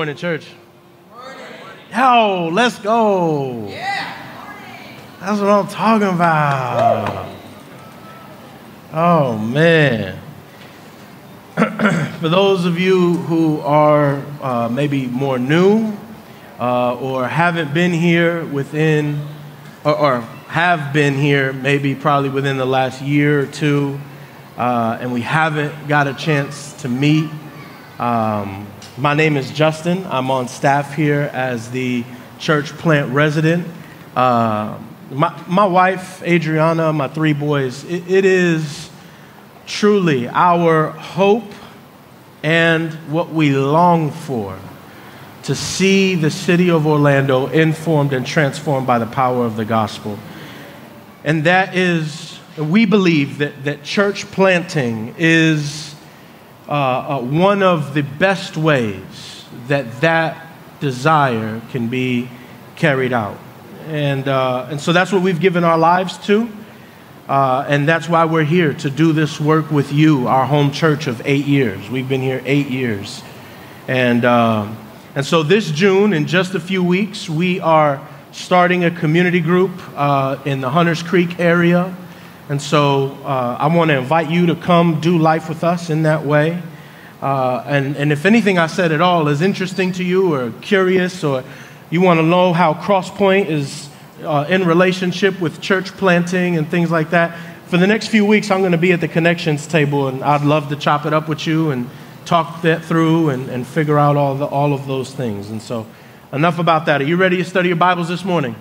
morning, church. Yo, let's go. Yeah. That's what I'm talking about. Oh, man. For those of you who are uh, maybe more new uh, or haven't been here within, or, or, have been here maybe probably within the last year or two, uh, and we haven't got a chance to meet, um, my name is Justin. I'm on staff here as the church plant resident. Uh, my, my wife, Adriana, my three boys, it, it is truly our hope and what we long for to see the city of Orlando informed and transformed by the power of the gospel. And that is, we believe that, that church planting is uh, uh, one of the best ways that that desire can be carried out. And, uh, and so that's what we've given our lives to. Uh, and that's why we're here to do this work with you, our home church of eight years. We've been here eight years. And, uh, and so this June, in just a few weeks, we are starting a community group uh, in the Hunters Creek area. And so uh, I want to invite you to come do life with us in that way. Uh, and, and if anything I said at all is interesting to you or curious or you want to know how Crosspoint is uh, in relationship with church planting and things like that, for the next few weeks, I'm going to be at the connections table and I'd love to chop it up with you and talk that through and, and figure out all, the, all of those things. And so, enough about that. Are you ready to study your Bibles this morning?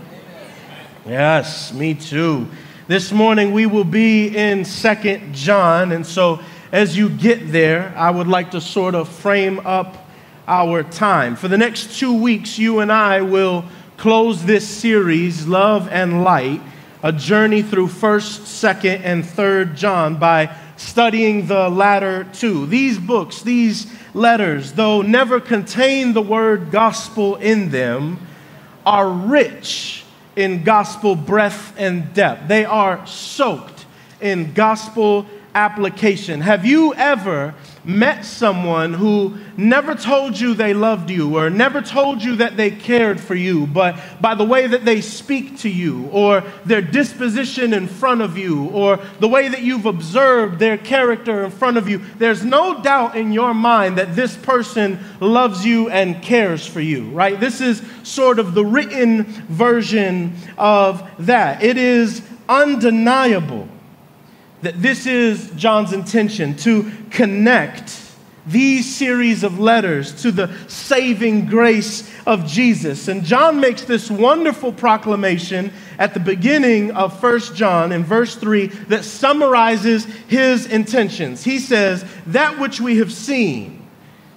Yes, me too. This morning we will be in Second John, and so as you get there, I would like to sort of frame up our time. For the next two weeks, you and I will close this series, Love and Light, a journey through 1st, 2nd, and 3rd John by studying the latter two. These books, these letters, though never contain the word gospel in them, are rich in gospel breadth and depth. They are soaked in gospel application. Have you ever met someone who never told you they loved you or never told you that they cared for you, but by the way that they speak to you or their disposition in front of you or the way that you've observed their character in front of you, there's no doubt in your mind that this person loves you and cares for you, right? This is sort of the written version of that. It is undeniable that this is John's intention to connect these series of letters to the saving grace of Jesus. And John makes this wonderful proclamation at the beginning of 1 John in verse 3 that summarizes his intentions. He says, That which we have seen,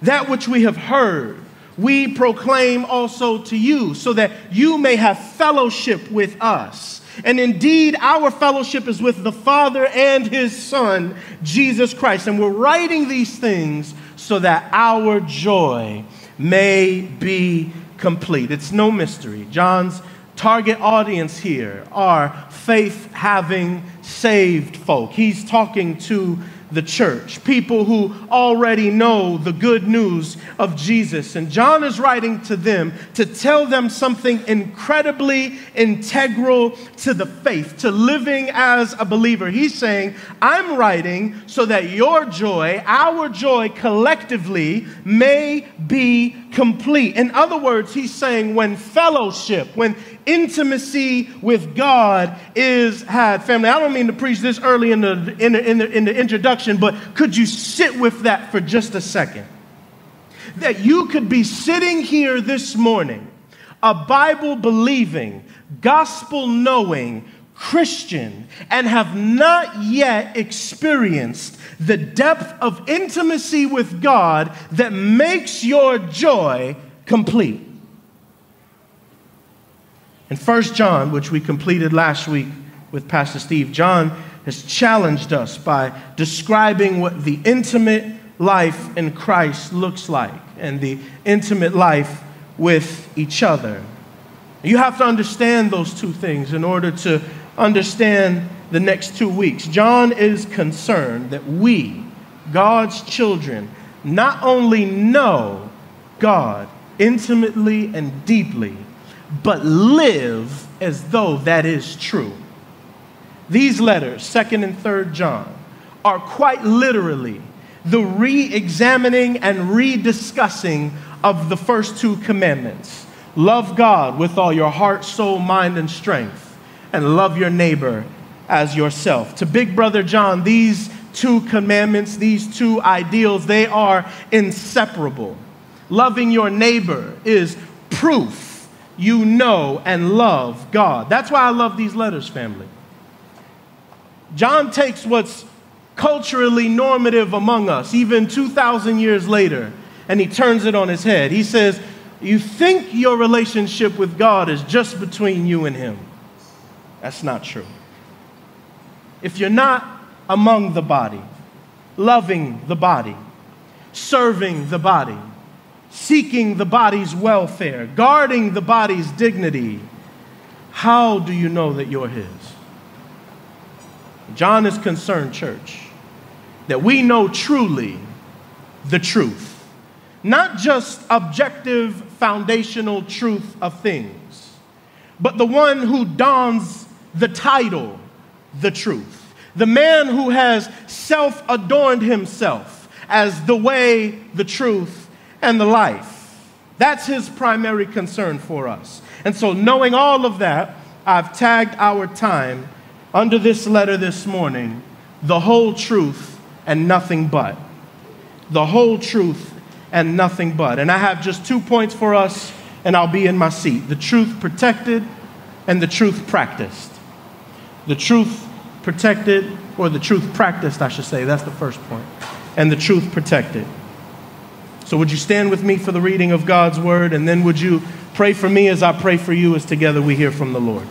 that which we have heard, we proclaim also to you, so that you may have fellowship with us. And indeed, our fellowship is with the Father and His Son, Jesus Christ. And we're writing these things so that our joy may be complete. It's no mystery. John's target audience here are faith having saved folk. He's talking to the church, people who already know the good news of Jesus. And John is writing to them to tell them something incredibly integral to the faith, to living as a believer. He's saying, I'm writing so that your joy, our joy collectively, may be complete. In other words, he's saying when fellowship, when intimacy with God is had. Family, I don't mean to preach this early in the, in the, in the, in the introduction, but could you sit with that for just a second? That you could be sitting here this morning, a Bible believing, gospel knowing, Christian and have not yet experienced the depth of intimacy with God that makes your joy complete. In 1 John, which we completed last week with Pastor Steve, John has challenged us by describing what the intimate life in Christ looks like and the intimate life with each other. You have to understand those two things in order to understand the next two weeks. John is concerned that we, God's children, not only know God, intimately and deeply, but live as though that is true. These letters, 2nd and 3rd John, are quite literally the re examining and rediscussing of the first two commandments love God with all your heart, soul, mind, and strength, and love your neighbor as yourself. To Big Brother John, these two commandments, these two ideals, they are inseparable. Loving your neighbor is proof you know and love God. That's why I love these letters, family. John takes what's culturally normative among us, even 2,000 years later, and he turns it on his head. He says, You think your relationship with God is just between you and him. That's not true. If you're not among the body, loving the body, serving the body, seeking the body's welfare, guarding the body's dignity, how do you know that you're his? John is concerned, church, that we know truly the truth. Not just objective, foundational truth of things, but the one who dons the title, the truth. The man who has self adorned himself as the way, the truth, and the life. That's his primary concern for us. And so, knowing all of that, I've tagged our time under this letter this morning the whole truth and nothing but. The whole truth and nothing but. And I have just two points for us, and I'll be in my seat the truth protected and the truth practiced. The truth protected, or the truth practiced, I should say. That's the first point. And the truth protected. So, would you stand with me for the reading of God's word? And then would you pray for me as I pray for you as together we hear from the Lord?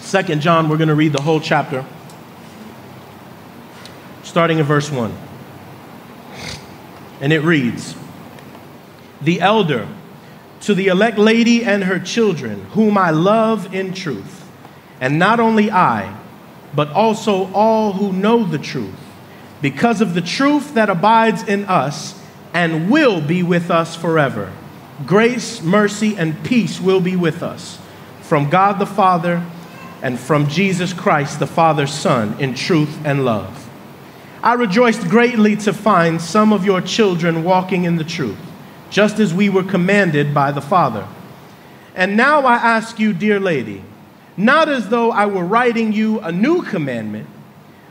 Second John, we're going to read the whole chapter, starting in verse 1. And it reads The elder to the elect lady and her children, whom I love in truth, and not only I, but also all who know the truth, because of the truth that abides in us and will be with us forever. Grace, mercy, and peace will be with us from God the Father and from Jesus Christ, the Father's Son, in truth and love. I rejoiced greatly to find some of your children walking in the truth, just as we were commanded by the Father. And now I ask you, dear lady, not as though I were writing you a new commandment,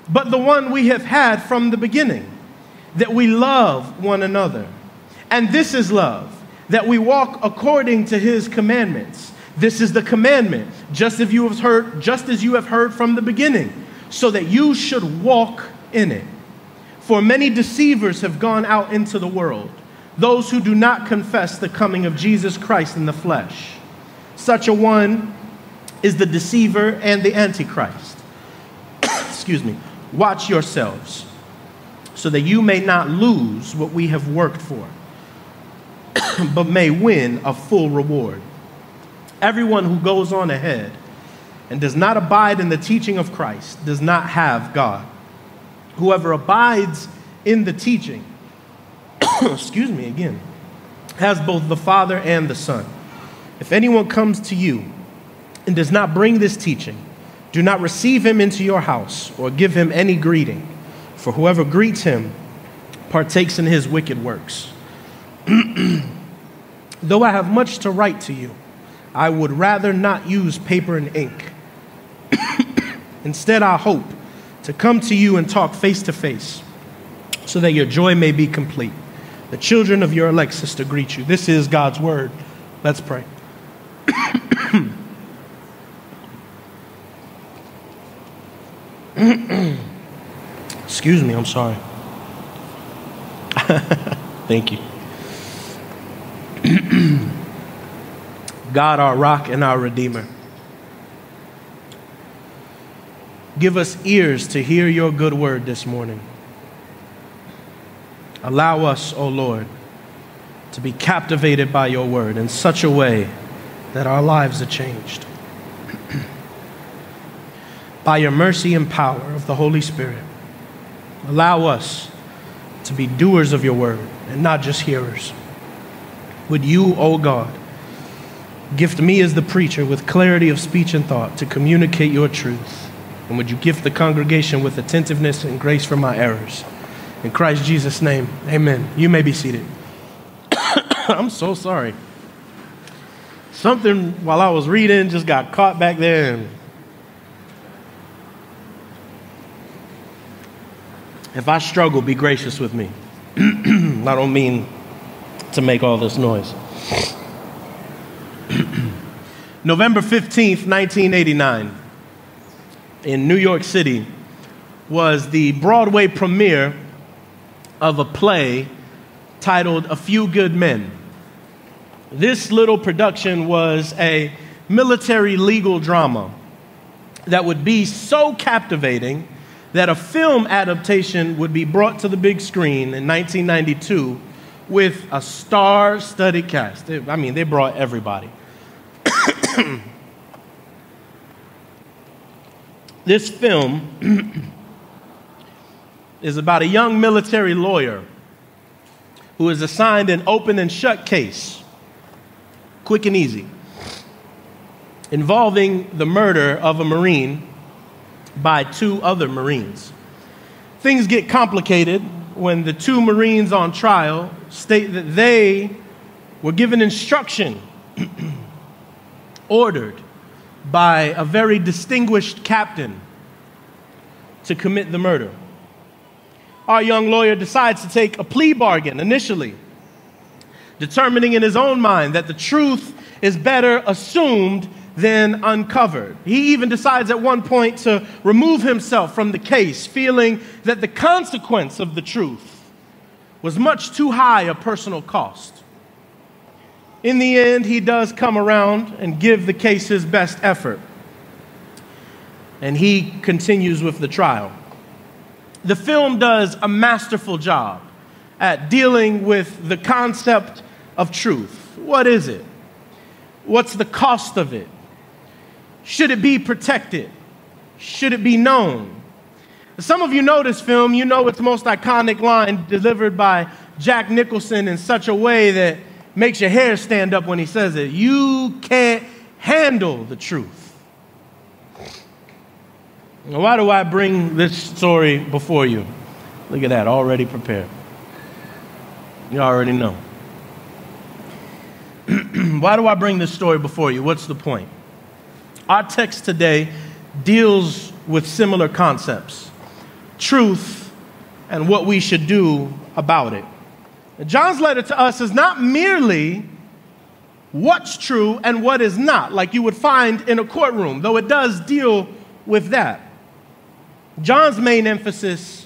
but the one we have had from the beginning, that we love one another. And this is love, that we walk according to his commandments. This is the commandment, just as you have heard, just as you have heard from the beginning, so that you should walk in it. For many deceivers have gone out into the world, those who do not confess the coming of Jesus Christ in the flesh. Such a one is the deceiver and the antichrist. Excuse me. Watch yourselves, so that you may not lose what we have worked for, but may win a full reward. Everyone who goes on ahead and does not abide in the teaching of Christ does not have God. Whoever abides in the teaching, excuse me again, has both the Father and the Son. If anyone comes to you and does not bring this teaching, do not receive him into your house or give him any greeting, for whoever greets him partakes in his wicked works. Though I have much to write to you, I would rather not use paper and ink. Instead, I hope to come to you and talk face to face so that your joy may be complete. The children of your elect sister greet you. This is God's word. Let's pray. Excuse me, I'm sorry. Thank you. God, our rock and our redeemer. Give us ears to hear your good word this morning. Allow us, O Lord, to be captivated by your word in such a way that our lives are changed. by your mercy and power of the Holy Spirit, Allow us to be doers of your word and not just hearers. Would you, O God, gift me as the preacher with clarity of speech and thought to communicate your truth? And would you gift the congregation with attentiveness and grace for my errors? In Christ Jesus' name, amen. You may be seated. I'm so sorry. Something while I was reading just got caught back there. And if I struggle, be gracious with me. I don't mean to make all this noise. November 15th, 1989, in New York City, was the Broadway premiere of a play titled A Few Good Men. This little production was a military legal drama that would be so captivating that a film adaptation would be brought to the big screen in 1992 with a star studded cast. I mean, they brought everybody. this film is about a young military lawyer who is assigned an open and shut case, quick and easy, involving the murder of a Marine by two other Marines. Things get complicated when the two Marines on trial state that they were given instruction, ordered by a very distinguished captain to commit the murder. Our young lawyer decides to take a plea bargain initially, determining in his own mind that the truth is better assumed than uncovered. He even decides at one point to remove himself from the case, feeling that the consequence of the truth was much too high a personal cost. In the end, he does come around and give the case his best effort. And he continues with the trial. The film does a masterful job at dealing with the concept of truth. What is it? What's the cost of it? Should it be protected? Should it be known? Some of you know this film, you know its most iconic line delivered by Jack Nicholson in such a way that makes your hair stand up when he says it. You can't handle the truth. Why do I bring this story before you? Look at that, already prepared. You already know. Why do I bring this story before you? What's the point? Our text today deals with similar concepts truth and what we should do about it. John's letter to us is not merely what's true and what is not, like you would find in a courtroom, though it does deal with that. John's main emphasis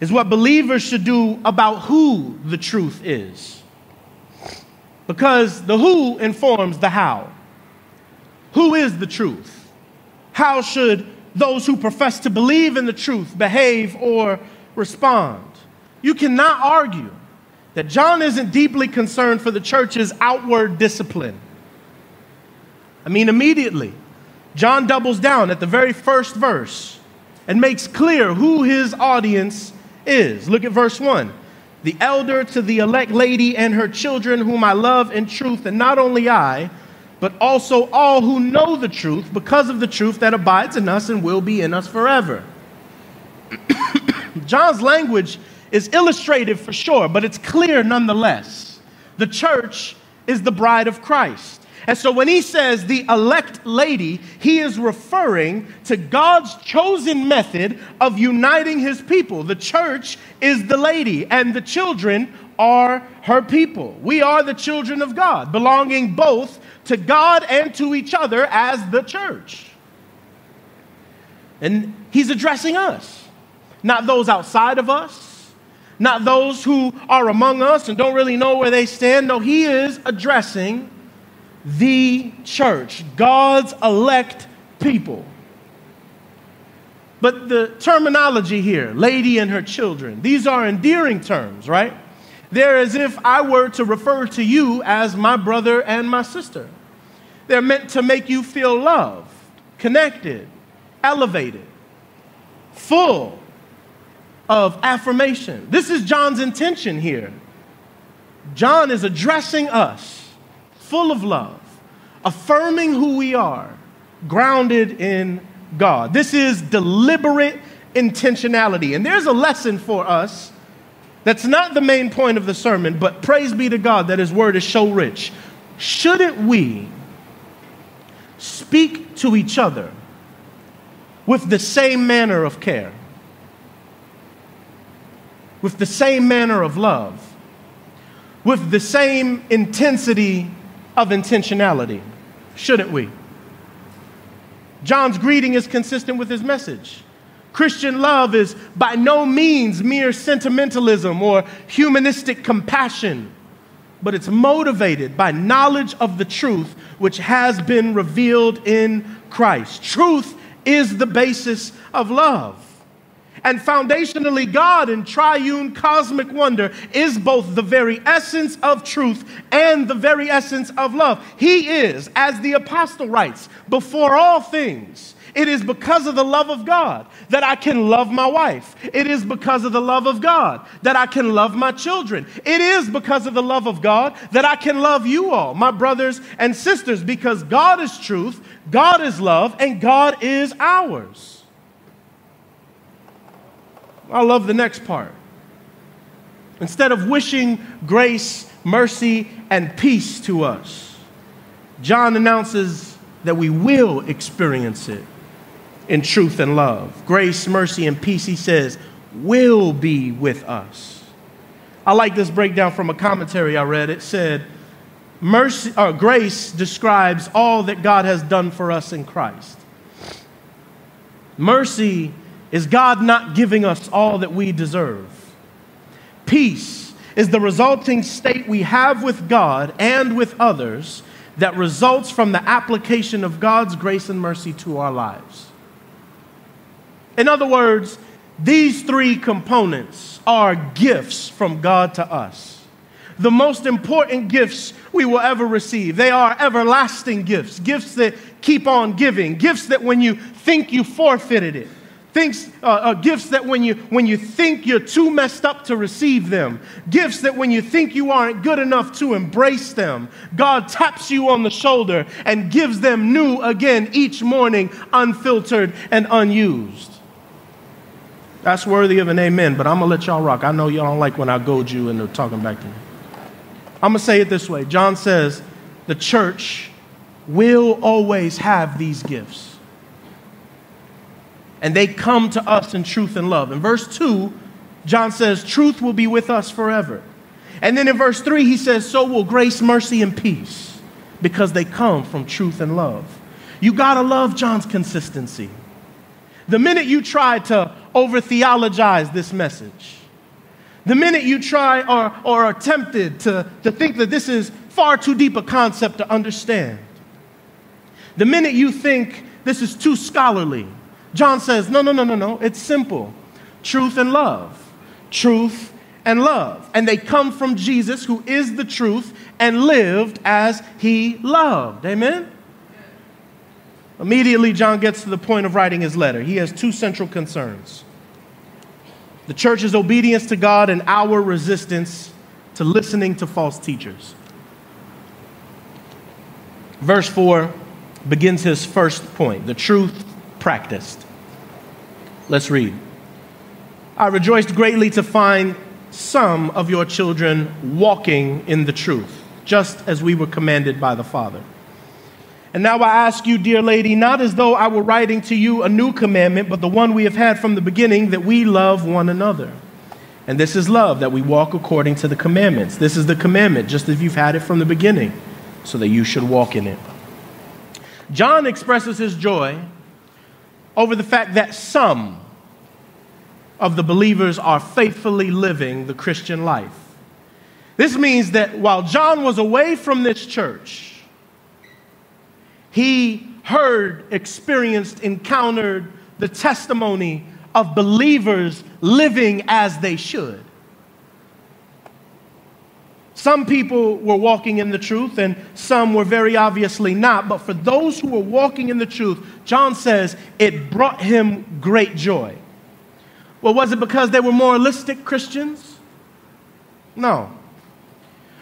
is what believers should do about who the truth is. Because the who informs the how. Who is the truth? How should those who profess to believe in the truth behave or respond? You cannot argue that John isn't deeply concerned for the church's outward discipline. I mean, immediately, John doubles down at the very first verse and makes clear who his audience is. Look at verse 1. The elder to the elect lady and her children, whom I love in truth, and not only I, but also all who know the truth because of the truth that abides in us and will be in us forever. John's language is illustrative for sure, but it's clear nonetheless. The church is the bride of Christ. And so when he says the elect lady, he is referring to God's chosen method of uniting his people. The church is the lady, and the children are her people. We are the children of God, belonging both to God and to each other as the church. And he's addressing us, not those outside of us, not those who are among us and don't really know where they stand. No, he is addressing the church, God's elect people. But the terminology here, lady and her children, these are endearing terms, right? They're as if I were to refer to you as my brother and my sister. They're meant to make you feel loved, connected, elevated, full, of affirmation. This is John's intention here. John is addressing us full of love, affirming who we are, grounded in God. This is deliberate intentionality. And there's a lesson for us that's not the main point of the sermon, but praise be to God that His word is so rich. Shouldn't we speak to each other with the same manner of care, with the same manner of love, with the same intensity of intentionality? Shouldn't we? John's greeting is consistent with his message. Christian love is by no means mere sentimentalism or humanistic compassion, but it's motivated by knowledge of the truth which has been revealed in Christ. Truth is the basis of love. And foundationally, God in triune cosmic wonder is both the very essence of truth and the very essence of love. He is, as the apostle writes, before all things it is because of the love of God that I can love my wife. It is because of the love of God that I can love my children. It is because of the love of God that I can love you all, my brothers and sisters, because God is truth, God is love, and God is ours. I love the next part. Instead of wishing grace, mercy, and peace to us, John announces that we will experience it in truth and love. Grace, mercy, and peace, he says, will be with us. I like this breakdown from a commentary I read. It said, mercy, or uh, grace describes all that God has done for us in Christ. Mercy is God not giving us all that we deserve. Peace is the resulting state we have with God and with others that results from the application of God's grace and mercy to our lives. In other words, these three components are gifts from God to us. The most important gifts we will ever receive. They are everlasting gifts, gifts that keep on giving, gifts that when you think you forfeited it, Things, uh, uh, gifts that when you, when you think you're too messed up to receive them, gifts that when you think you aren't good enough to embrace them, God taps you on the shoulder and gives them new again each morning, unfiltered and unused. That's worthy of an amen, but I'm going to let y'all rock. I know y'all don't like when I goad you and they're talking back to me. I'm going to say it this way John says, the church will always have these gifts. And they come to us in truth and love. In verse 2, John says, Truth will be with us forever. And then in verse 3, he says, So will grace, mercy, and peace, because they come from truth and love. You gotta love John's consistency. The minute you try to over theologize this message, the minute you try or, or are tempted to, to think that this is far too deep a concept to understand, the minute you think this is too scholarly, John says, no, no, no, no, no, it's simple. Truth and love. Truth and love. And they come from Jesus, who is the truth and lived as he loved. Amen? Immediately, John gets to the point of writing his letter. He has two central concerns the church's obedience to God and our resistance to listening to false teachers. Verse 4 begins his first point the truth practiced. Let's read. I rejoiced greatly to find some of your children walking in the truth, just as we were commanded by the Father. And now I ask you, dear lady, not as though I were writing to you a new commandment, but the one we have had from the beginning, that we love one another. And this is love, that we walk according to the commandments. This is the commandment, just as you've had it from the beginning, so that you should walk in it. John expresses his joy over the fact that some of the believers are faithfully living the Christian life. This means that while John was away from this church, he heard, experienced, encountered the testimony of believers living as they should. Some people were walking in the truth, and some were very obviously not. But for those who were walking in the truth, John says it brought him great joy. Well, was it because they were moralistic Christians? No.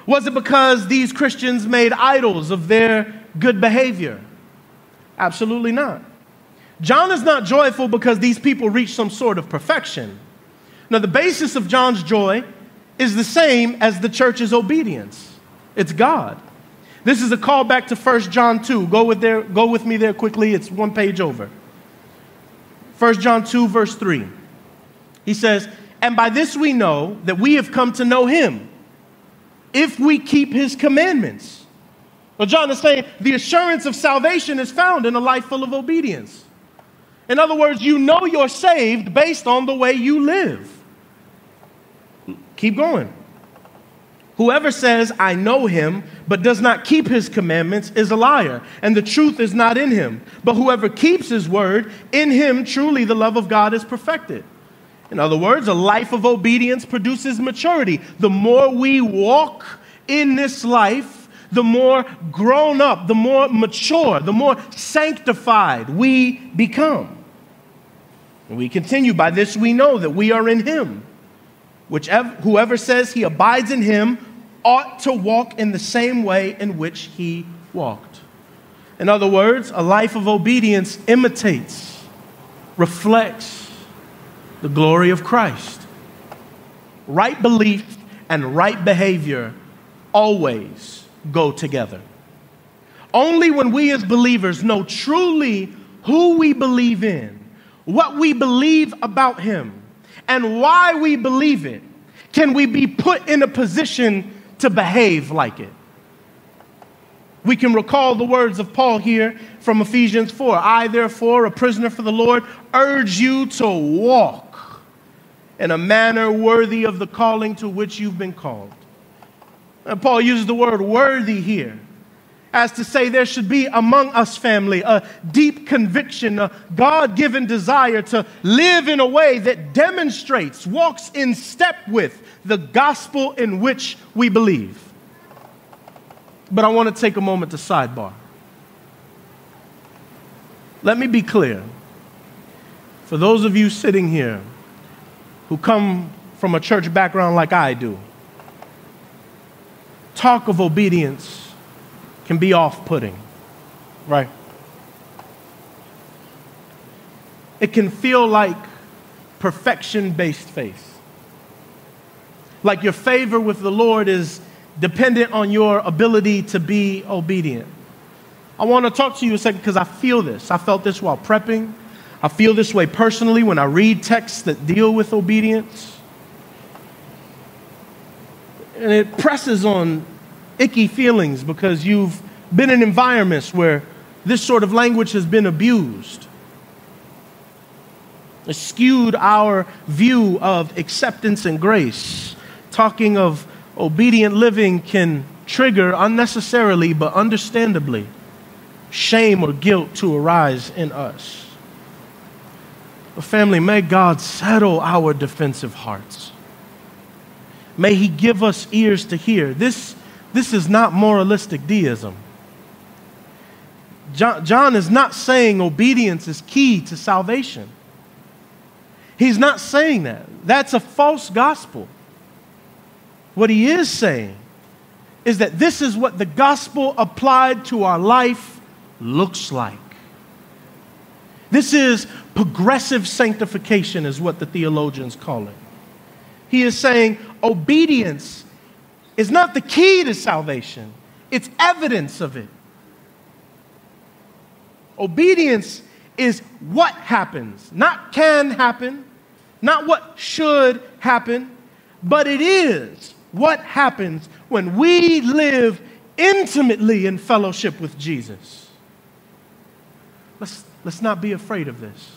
Was it because these Christians made idols of their good behavior? Absolutely not. John is not joyful because these people reached some sort of perfection. Now, the basis of John's joy is the same as the church's obedience it's God. This is a call back to 1 John 2. Go with, there, go with me there quickly, it's one page over. 1 John 2, verse 3. He says, And by this we know that we have come to know him, if we keep his commandments. Well, John is saying the assurance of salvation is found in a life full of obedience. In other words, you know you're saved based on the way you live. Keep going. Whoever says, I know him, but does not keep his commandments is a liar, and the truth is not in him. But whoever keeps his word, in him truly the love of God is perfected. In other words, a life of obedience produces maturity. The more we walk in this life, the more grown up, the more mature, the more sanctified we become. And we continue by this we know that we are in him. Whichever, whoever says he abides in him ought to walk in the same way in which he walked. In other words, a life of obedience imitates, reflects the glory of Christ. Right belief and right behavior always go together. Only when we as believers know truly who we believe in, what we believe about Him, and why we believe it, can we be put in a position to behave like it. We can recall the words of Paul here from Ephesians 4 I, therefore, a prisoner for the Lord, urge you to walk in a manner worthy of the calling to which you've been called. And Paul uses the word worthy here as to say there should be among us, family, a deep conviction, a God given desire to live in a way that demonstrates, walks in step with the gospel in which we believe. But I want to take a moment to sidebar. Let me be clear. For those of you sitting here who come from a church background like I do, talk of obedience can be off putting, right? It can feel like perfection based faith. Like your favor with the Lord is dependent on your ability to be obedient. I want to talk to you a second because I feel this. I felt this while prepping. I feel this way personally when I read texts that deal with obedience. And it presses on icky feelings because you've been in environments where this sort of language has been abused. It skewed our view of acceptance and grace. Talking of obedient living can trigger unnecessarily but understandably shame or guilt to arise in us. But family, may God settle our defensive hearts. May He give us ears to hear. This this is not moralistic deism. John, John is not saying obedience is key to salvation. He's not saying that. That's a false gospel. What he is saying is that this is what the gospel applied to our life looks like. This is progressive sanctification, is what the theologians call it. He is saying obedience is not the key to salvation, it's evidence of it. Obedience is what happens, not can happen, not what should happen, but it is what happens when we live intimately in fellowship with Jesus. Let's, let's not be afraid of this.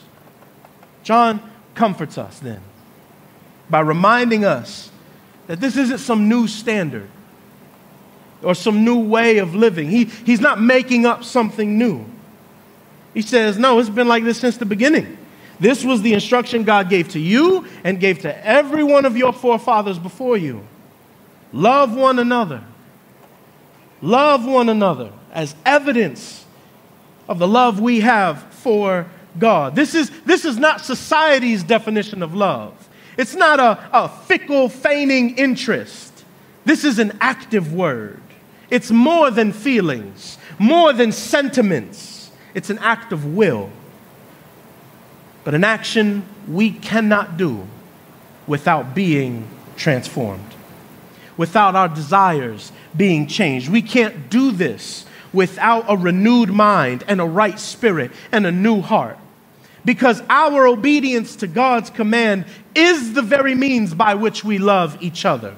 John comforts us then by reminding us that this isn't some new standard or some new way of living. He, he's not making up something new. He says, No, it's been like this since the beginning. This was the instruction God gave to you and gave to every one of your forefathers before you. Love one another. Love one another as evidence of the love we have for God. This is, this is not society's definition of love. It's not a, a fickle, feigning interest. This is an active word. It's more than feelings, more than sentiments. It's an act of will. But an action we cannot do without being transformed, without our desires being changed. We can't do this without a renewed mind and a right spirit and a new heart. Because our obedience to God's command is the very means by which we love each other.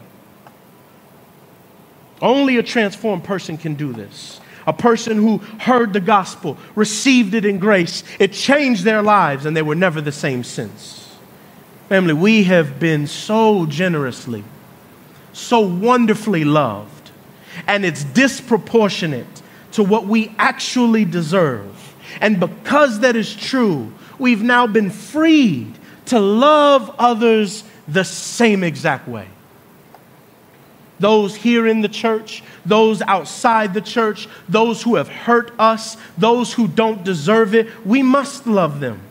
Only a transformed person can do this. A person who heard the gospel, received it in grace, it changed their lives, and they were never the same since. Family, we have been so generously, so wonderfully loved, and it's disproportionate to what we actually deserve. And because that is true, we've now been freed to love others the same exact way. Those here in the church, those outside the church, those who have hurt us, those who don't deserve it, we must love them.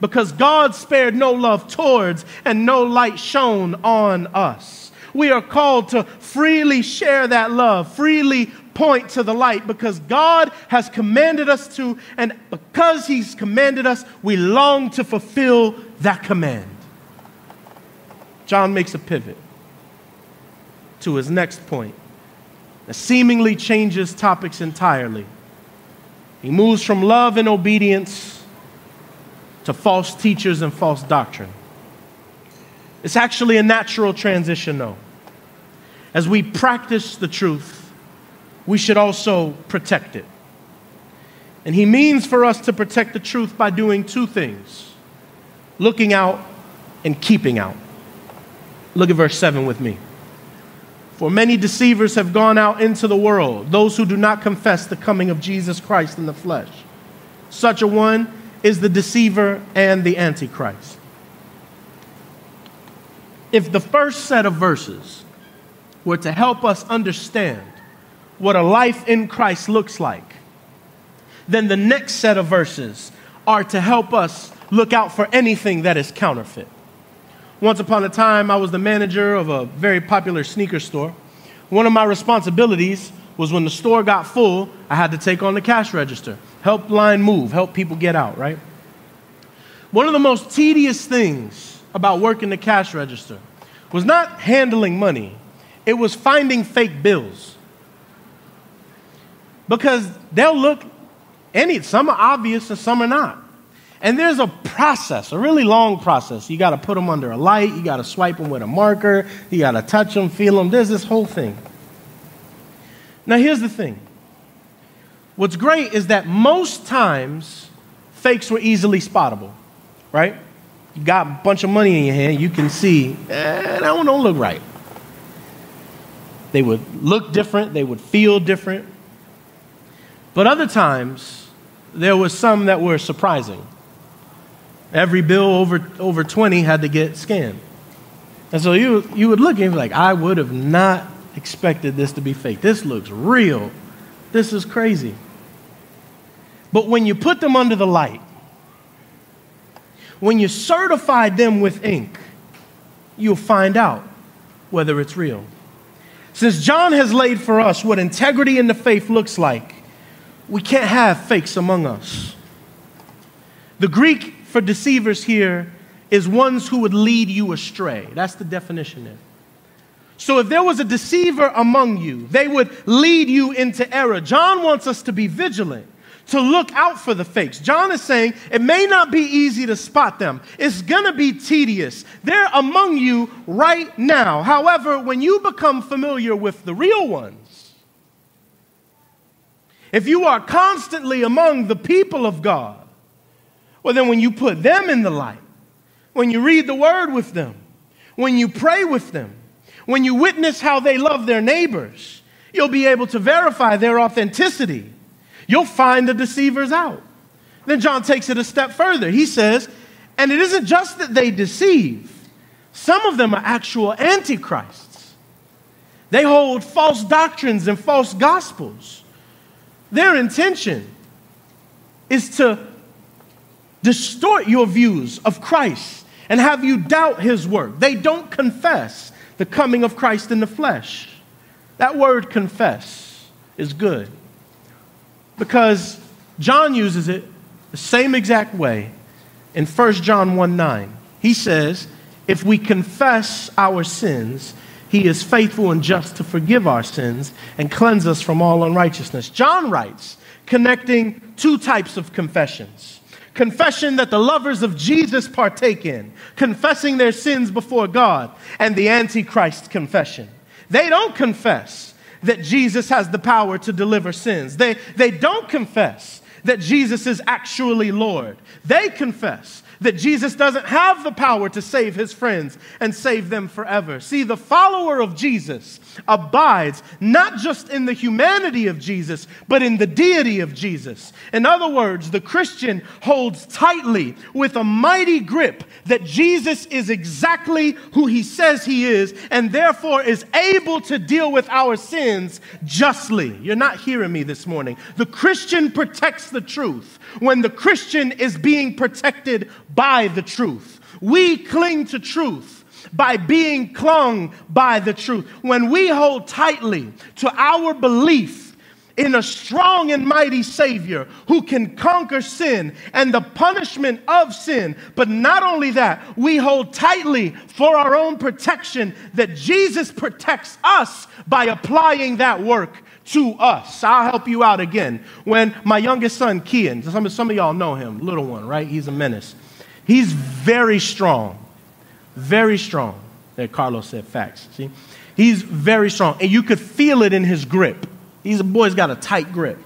Because God spared no love towards and no light shone on us. We are called to freely share that love, freely point to the light because God has commanded us to, and because He's commanded us, we long to fulfill that command. John makes a pivot to his next point that seemingly changes topics entirely. He moves from love and obedience to false teachers and false doctrine. It's actually a natural transition, though. As we practice the truth, we should also protect it. And he means for us to protect the truth by doing two things looking out and keeping out. Look at verse 7 with me. For many deceivers have gone out into the world, those who do not confess the coming of Jesus Christ in the flesh. Such a one is the deceiver and the antichrist. If the first set of verses were to help us understand what a life in Christ looks like, then the next set of verses are to help us look out for anything that is counterfeit. Once upon a time, I was the manager of a very popular sneaker store. One of my responsibilities was when the store got full, I had to take on the cash register, help line move, help people get out, right? One of the most tedious things about working the cash register was not handling money, it was finding fake bills because they'll look any some are obvious and some are not. And there's a process, a really long process. You got to put them under a light, you got to swipe them with a marker, you got to touch them, feel them. There's this whole thing. Now, here's the thing what's great is that most times fakes were easily spottable, right? You got a bunch of money in your hand, you can see, eh, that one don't look right. They would look different, they would feel different. But other times, there were some that were surprising. Every bill over, over 20 had to get scanned. And so you, you would look and be like, I would have not expected this to be fake. This looks real. This is crazy. But when you put them under the light, when you certify them with ink, you'll find out whether it's real. Since John has laid for us what integrity in the faith looks like, we can't have fakes among us. The Greek for deceivers here is ones who would lead you astray. That's the definition there. So if there was a deceiver among you, they would lead you into error. John wants us to be vigilant, to look out for the fakes. John is saying it may not be easy to spot them, it's gonna be tedious. They're among you right now. However, when you become familiar with the real ones, if you are constantly among the people of God, well, then when you put them in the light, when you read the word with them, when you pray with them, when you witness how they love their neighbors, you'll be able to verify their authenticity. You'll find the deceivers out. Then John takes it a step further. He says, and it isn't just that they deceive, some of them are actual antichrists. They hold false doctrines and false gospels. Their intention is to distort your views of Christ and have you doubt his work. They don't confess the coming of Christ in the flesh. That word confess is good because John uses it the same exact way in 1 John 1 9. He says, If we confess our sins, he is faithful and just to forgive our sins and cleanse us from all unrighteousness. John writes, connecting two types of confessions confession that the lovers of Jesus partake in, confessing their sins before God, and the Antichrist confession. They don't confess that Jesus has the power to deliver sins, they, they don't confess that Jesus is actually Lord. They confess that Jesus doesn't have the power to save his friends and save them forever. See, the follower of Jesus abides not just in the humanity of Jesus, but in the deity of Jesus. In other words, the Christian holds tightly with a mighty grip that Jesus is exactly who he says he is and therefore is able to deal with our sins justly. You're not hearing me this morning. The Christian protects the truth when the Christian is being protected by the truth. We cling to truth by being clung by the truth. When we hold tightly to our belief in a strong and mighty Savior who can conquer sin and the punishment of sin. But not only that, we hold tightly for our own protection that Jesus protects us by applying that work to us. I'll help you out again. When my youngest son, Kian, some, some of y'all know him, little one, right? He's a menace. He's very strong, very strong. That Carlos said facts. See? He's very strong, and you could feel it in his grip. He's a boy's got a tight grip.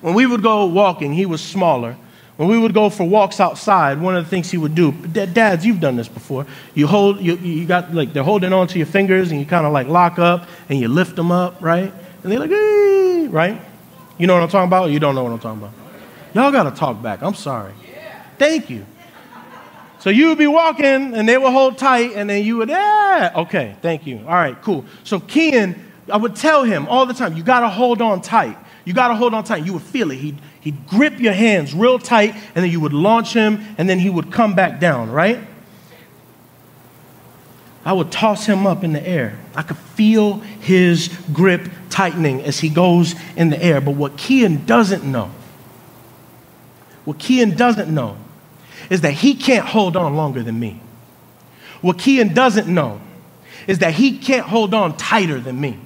When we would go walking, he was smaller. When we would go for walks outside, one of the things he would do, dads, you've done this before. You hold, you, you got like they're holding on to your fingers, and you kind of like lock up, and you lift them up, right? And they're like, right? You know what I'm talking about? you don't know what I'm talking about? Y'all got to talk back. I'm sorry. Thank you. So you would be walking and they would hold tight and then you would, yeah, okay, thank you. All right, cool. So Ken, I would tell him all the time, you got to hold on tight. You got to hold on tight. You would feel it. He'd, he'd grip your hands real tight and then you would launch him and then he would come back down, right? I would toss him up in the air. I could feel his grip tightening as he goes in the air. But what Kian doesn't know, what Kian doesn't know is that he can't hold on longer than me. What Kian doesn't know is that he can't hold on tighter than me.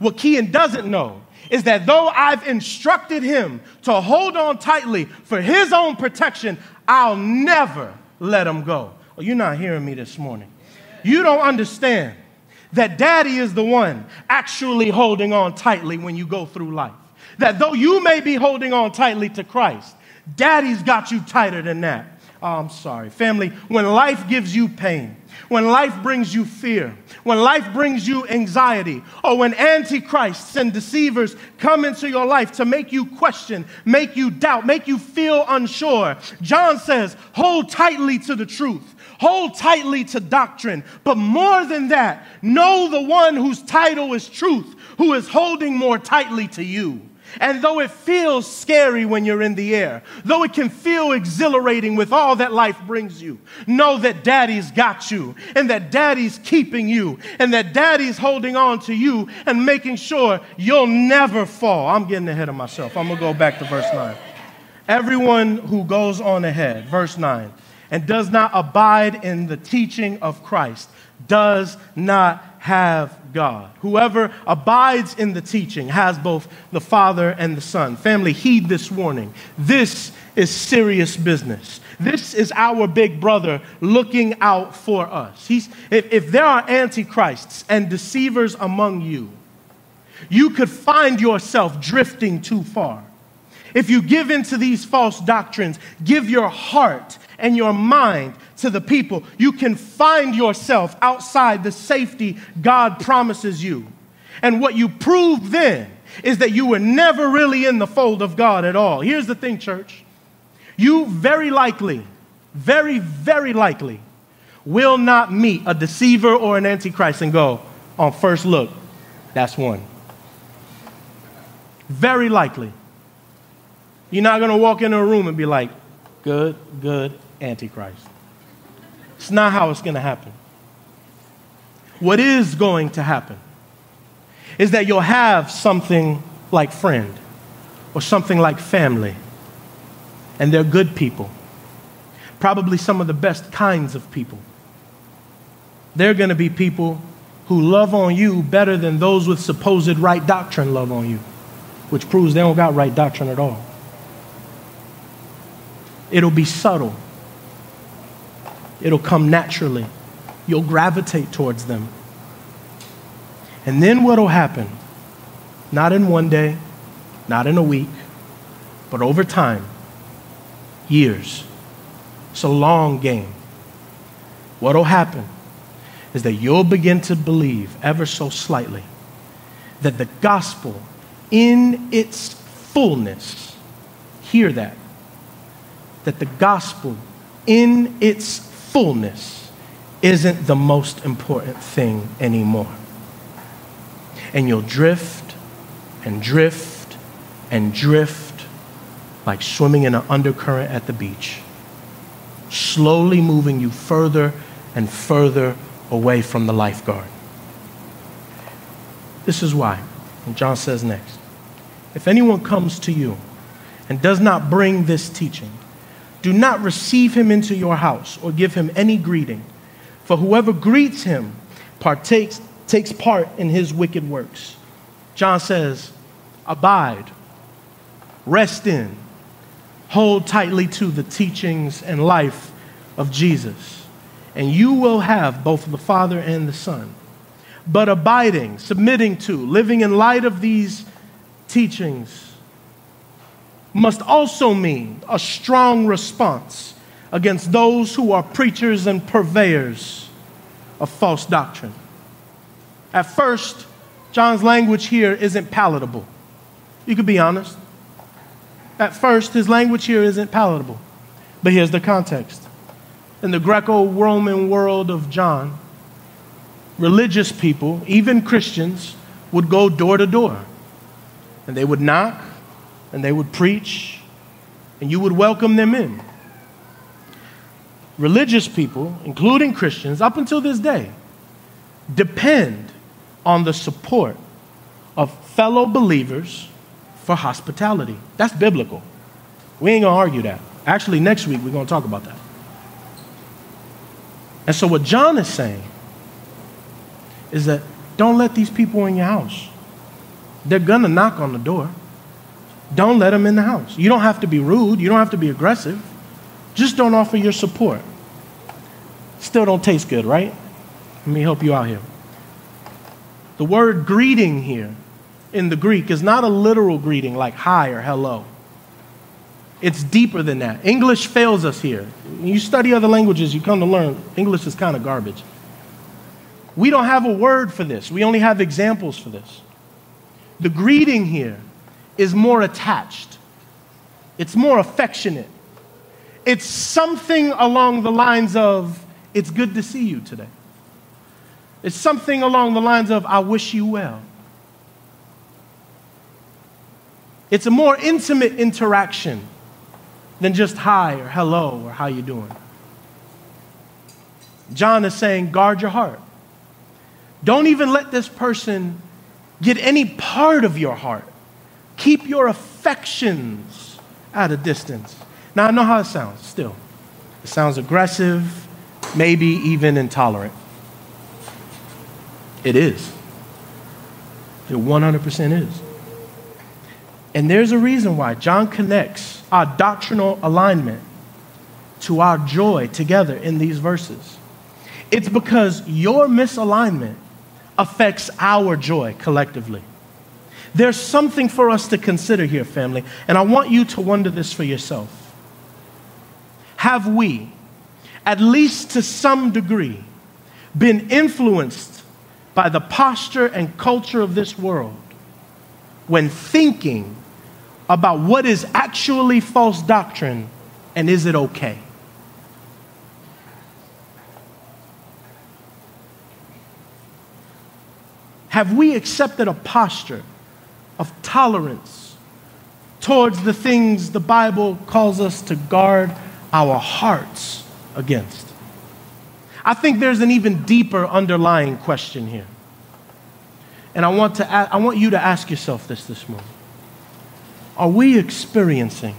What Kian doesn't know is that though I've instructed him to hold on tightly for his own protection, I'll never let him go. Well, you're not hearing me this morning. You don't understand that daddy is the one actually holding on tightly when you go through life. That though you may be holding on tightly to Christ, daddy's got you tighter than that. Oh, I'm sorry. Family, when life gives you pain, when life brings you fear, when life brings you anxiety, or when antichrists and deceivers come into your life to make you question, make you doubt, make you feel unsure, John says, hold tightly to the truth. Hold tightly to doctrine. But more than that, know the one whose title is truth, who is holding more tightly to you. And though it feels scary when you're in the air, though it can feel exhilarating with all that life brings you, know that daddy's got you and that daddy's keeping you and that daddy's holding on to you and making sure you'll never fall. I'm getting ahead of myself. I'm going to go back to verse 9. Everyone who goes on ahead, verse 9, and does not abide in the teaching of Christ does not have God. Whoever abides in the teaching has both the Father and the Son. Family, heed this warning. This is serious business. This is our big brother looking out for us. He's, if, if there are antichrists and deceivers among you, you could find yourself drifting too far. If you give in to these false doctrines, give your heart and your mind to the people, you can find yourself outside the safety God promises you. And what you prove then is that you were never really in the fold of God at all. Here's the thing, church. You very likely, very, very likely will not meet a deceiver or an antichrist and go, on first look, that's one. Very likely. You're not going to walk into a room and be like, good, good Antichrist. It's not how it's going to happen. What is going to happen is that you'll have something like friend or something like family, and they're good people, probably some of the best kinds of people. They're going to be people who love on you better than those with supposed right doctrine love on you, which proves they don't got right doctrine at all. It'll be subtle, it'll come naturally. You'll gravitate towards them. And then what'll happen? Not in one day, not in a week, but over time, years. It's a long game. What'll happen is that you'll begin to believe ever so slightly that the gospel in its fullness, hear that, that the gospel in its fullness isn't the most important thing anymore. And you'll drift and drift and drift like swimming in an undercurrent at the beach, slowly moving you further and further away from the lifeguard. This is why. And John says next If anyone comes to you and does not bring this teaching, do not receive him into your house or give him any greeting, for whoever greets him partakes, takes part in his wicked works. John says, Abide, rest in, hold tightly to the teachings and life of Jesus, and you will have both the Father and the Son. But abiding, submitting to, living in light of these teachings, must also mean a strong response against those who are preachers and purveyors of false doctrine. At first, John's language here isn't palatable. You could be honest. At first, his language here isn't palatable. But here's the context. In the Greco Roman world of John, religious people, even Christians, would go door to door and they would knock and they would preach, and you would welcome them in. Religious people, including Christians, up until this day, depend on the support of fellow believers for hospitality. That's biblical. We ain't gonna argue that. Actually, next week we're gonna talk about that. And so, what John is saying is that don't let these people in your house. They're gonna knock on the door. Don't let them in the house. You don't have to be rude, you don't have to be aggressive. Just don't offer your support. Still don't taste good, right? Let me help you out here. The word greeting here in the Greek is not a literal greeting like hi or hello. It's deeper than that. English fails us here. You study other languages, you come to learn English is kind of garbage. We don't have a word for this, we only have examples for this. The greeting here is more attached, it's more affectionate. It's something along the lines of, It's good to see you today. It's something along the lines of, I wish you well. It's a more intimate interaction than just hi or hello or how you doing. John is saying, guard your heart. Don't even let this person get any part of your heart. Keep your affections at a distance. Now, I know how it sounds still. It sounds aggressive, maybe even intolerant. It is. It 100% is. And there's a reason why John connects our doctrinal alignment to our joy together in these verses. It's because your misalignment affects our joy collectively. There's something for us to consider here, family, and I want you to wonder this for yourself. Have we, at least to some degree, been influenced by the posture and culture of this world when thinking about what is actually false doctrine and is it okay? Have we accepted a posture of tolerance towards the things the Bible calls us to guard our hearts against? I think there's an even deeper underlying question here. And I want, to, I want you to ask yourself this this morning. Are we experiencing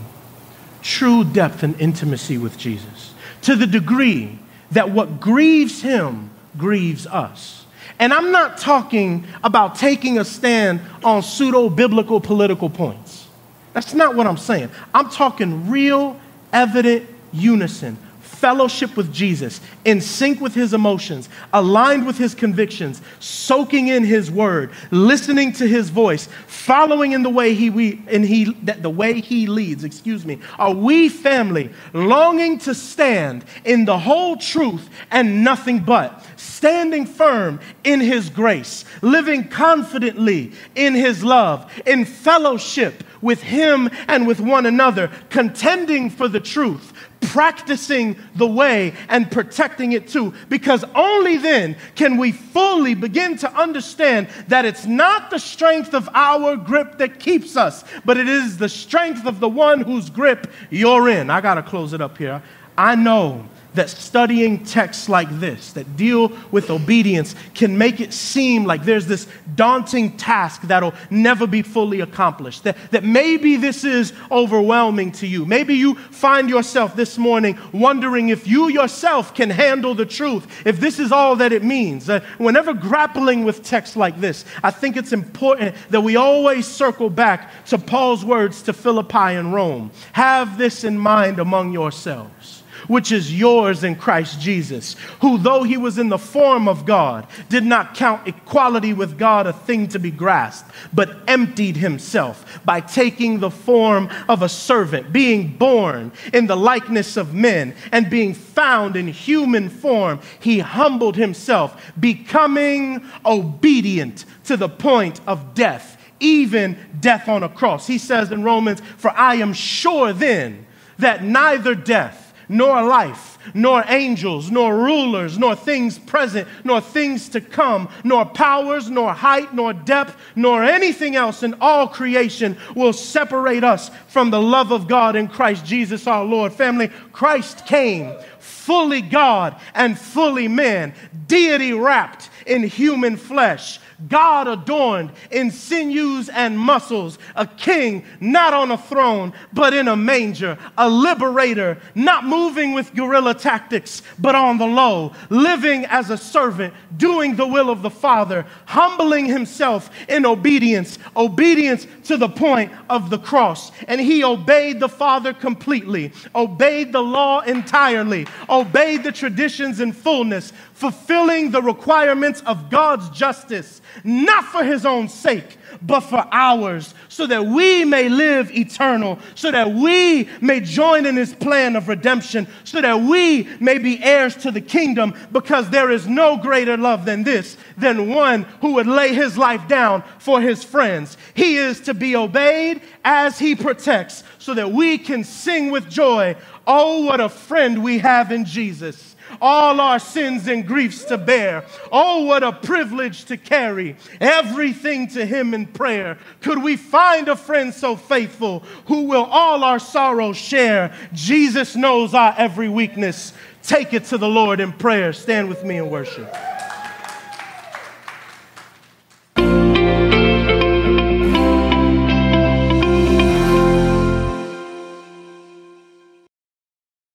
true depth and intimacy with Jesus to the degree that what grieves him grieves us? And I'm not talking about taking a stand on pseudo biblical political points. That's not what I'm saying. I'm talking real, evident unison fellowship with Jesus, in sync with his emotions, aligned with his convictions, soaking in his word, listening to his voice, following in the way he, we, in he that the way he leads, excuse me. Are we family longing to stand in the whole truth and nothing but, standing firm in his grace, living confidently in his love, in fellowship with him and with one another, contending for the truth, practicing the way and protecting it too. Because only then can we fully begin to understand that it's not the strength of our grip that keeps us, but it is the strength of the one whose grip you're in. I got to close it up here. I know that studying texts like this that deal with obedience can make it seem like there's this daunting task that'll never be fully accomplished. That, that maybe this is overwhelming to you. Maybe you find yourself this morning wondering if you yourself can handle the truth, if this is all that it means. Uh, whenever grappling with texts like this, I think it's important that we always circle back to Paul's words to Philippi and Rome. Have this in mind among yourselves which is yours in Christ Jesus, who, though he was in the form of God, did not count equality with God a thing to be grasped, but emptied himself by taking the form of a servant, being born in the likeness of men, and being found in human form, he humbled himself, becoming obedient to the point of death even death on a cross. He says in Romans, For I am sure then that neither death nor life, nor angels, nor rulers, nor things present, nor things to come, nor powers, nor height, nor depth, nor anything else in all creation will separate us from the love of God in Christ Jesus our Lord. Family, Christ came fully God and fully man, deity wrapped in human flesh God adorned in sinews and muscles, a king not on a throne, but in a manger, a liberator, not moving with guerrilla tactics, but on the low, living as a servant, doing the will of the Father, humbling himself in obedience, obedience to the point of the cross. And he obeyed the Father completely, obeyed the law entirely, obeyed the traditions in fullness, fulfilling the requirements of God's justice, not for his own sake, but for ours, so that we may live eternal, so that we may join in his plan of redemption, so that we may be heirs to the kingdom, because there is no greater love than this, than one who would lay his life down for his friends. He is to be obeyed as he protects, so that we can sing with joy. Oh, what a friend we have in Jesus all our sins and griefs to bear. Oh, what a privilege to carry everything to Him in prayer. Could we find a friend so faithful who will all our sorrows share? Jesus knows our every weakness. Take it to the Lord in prayer. Stand with me and worship.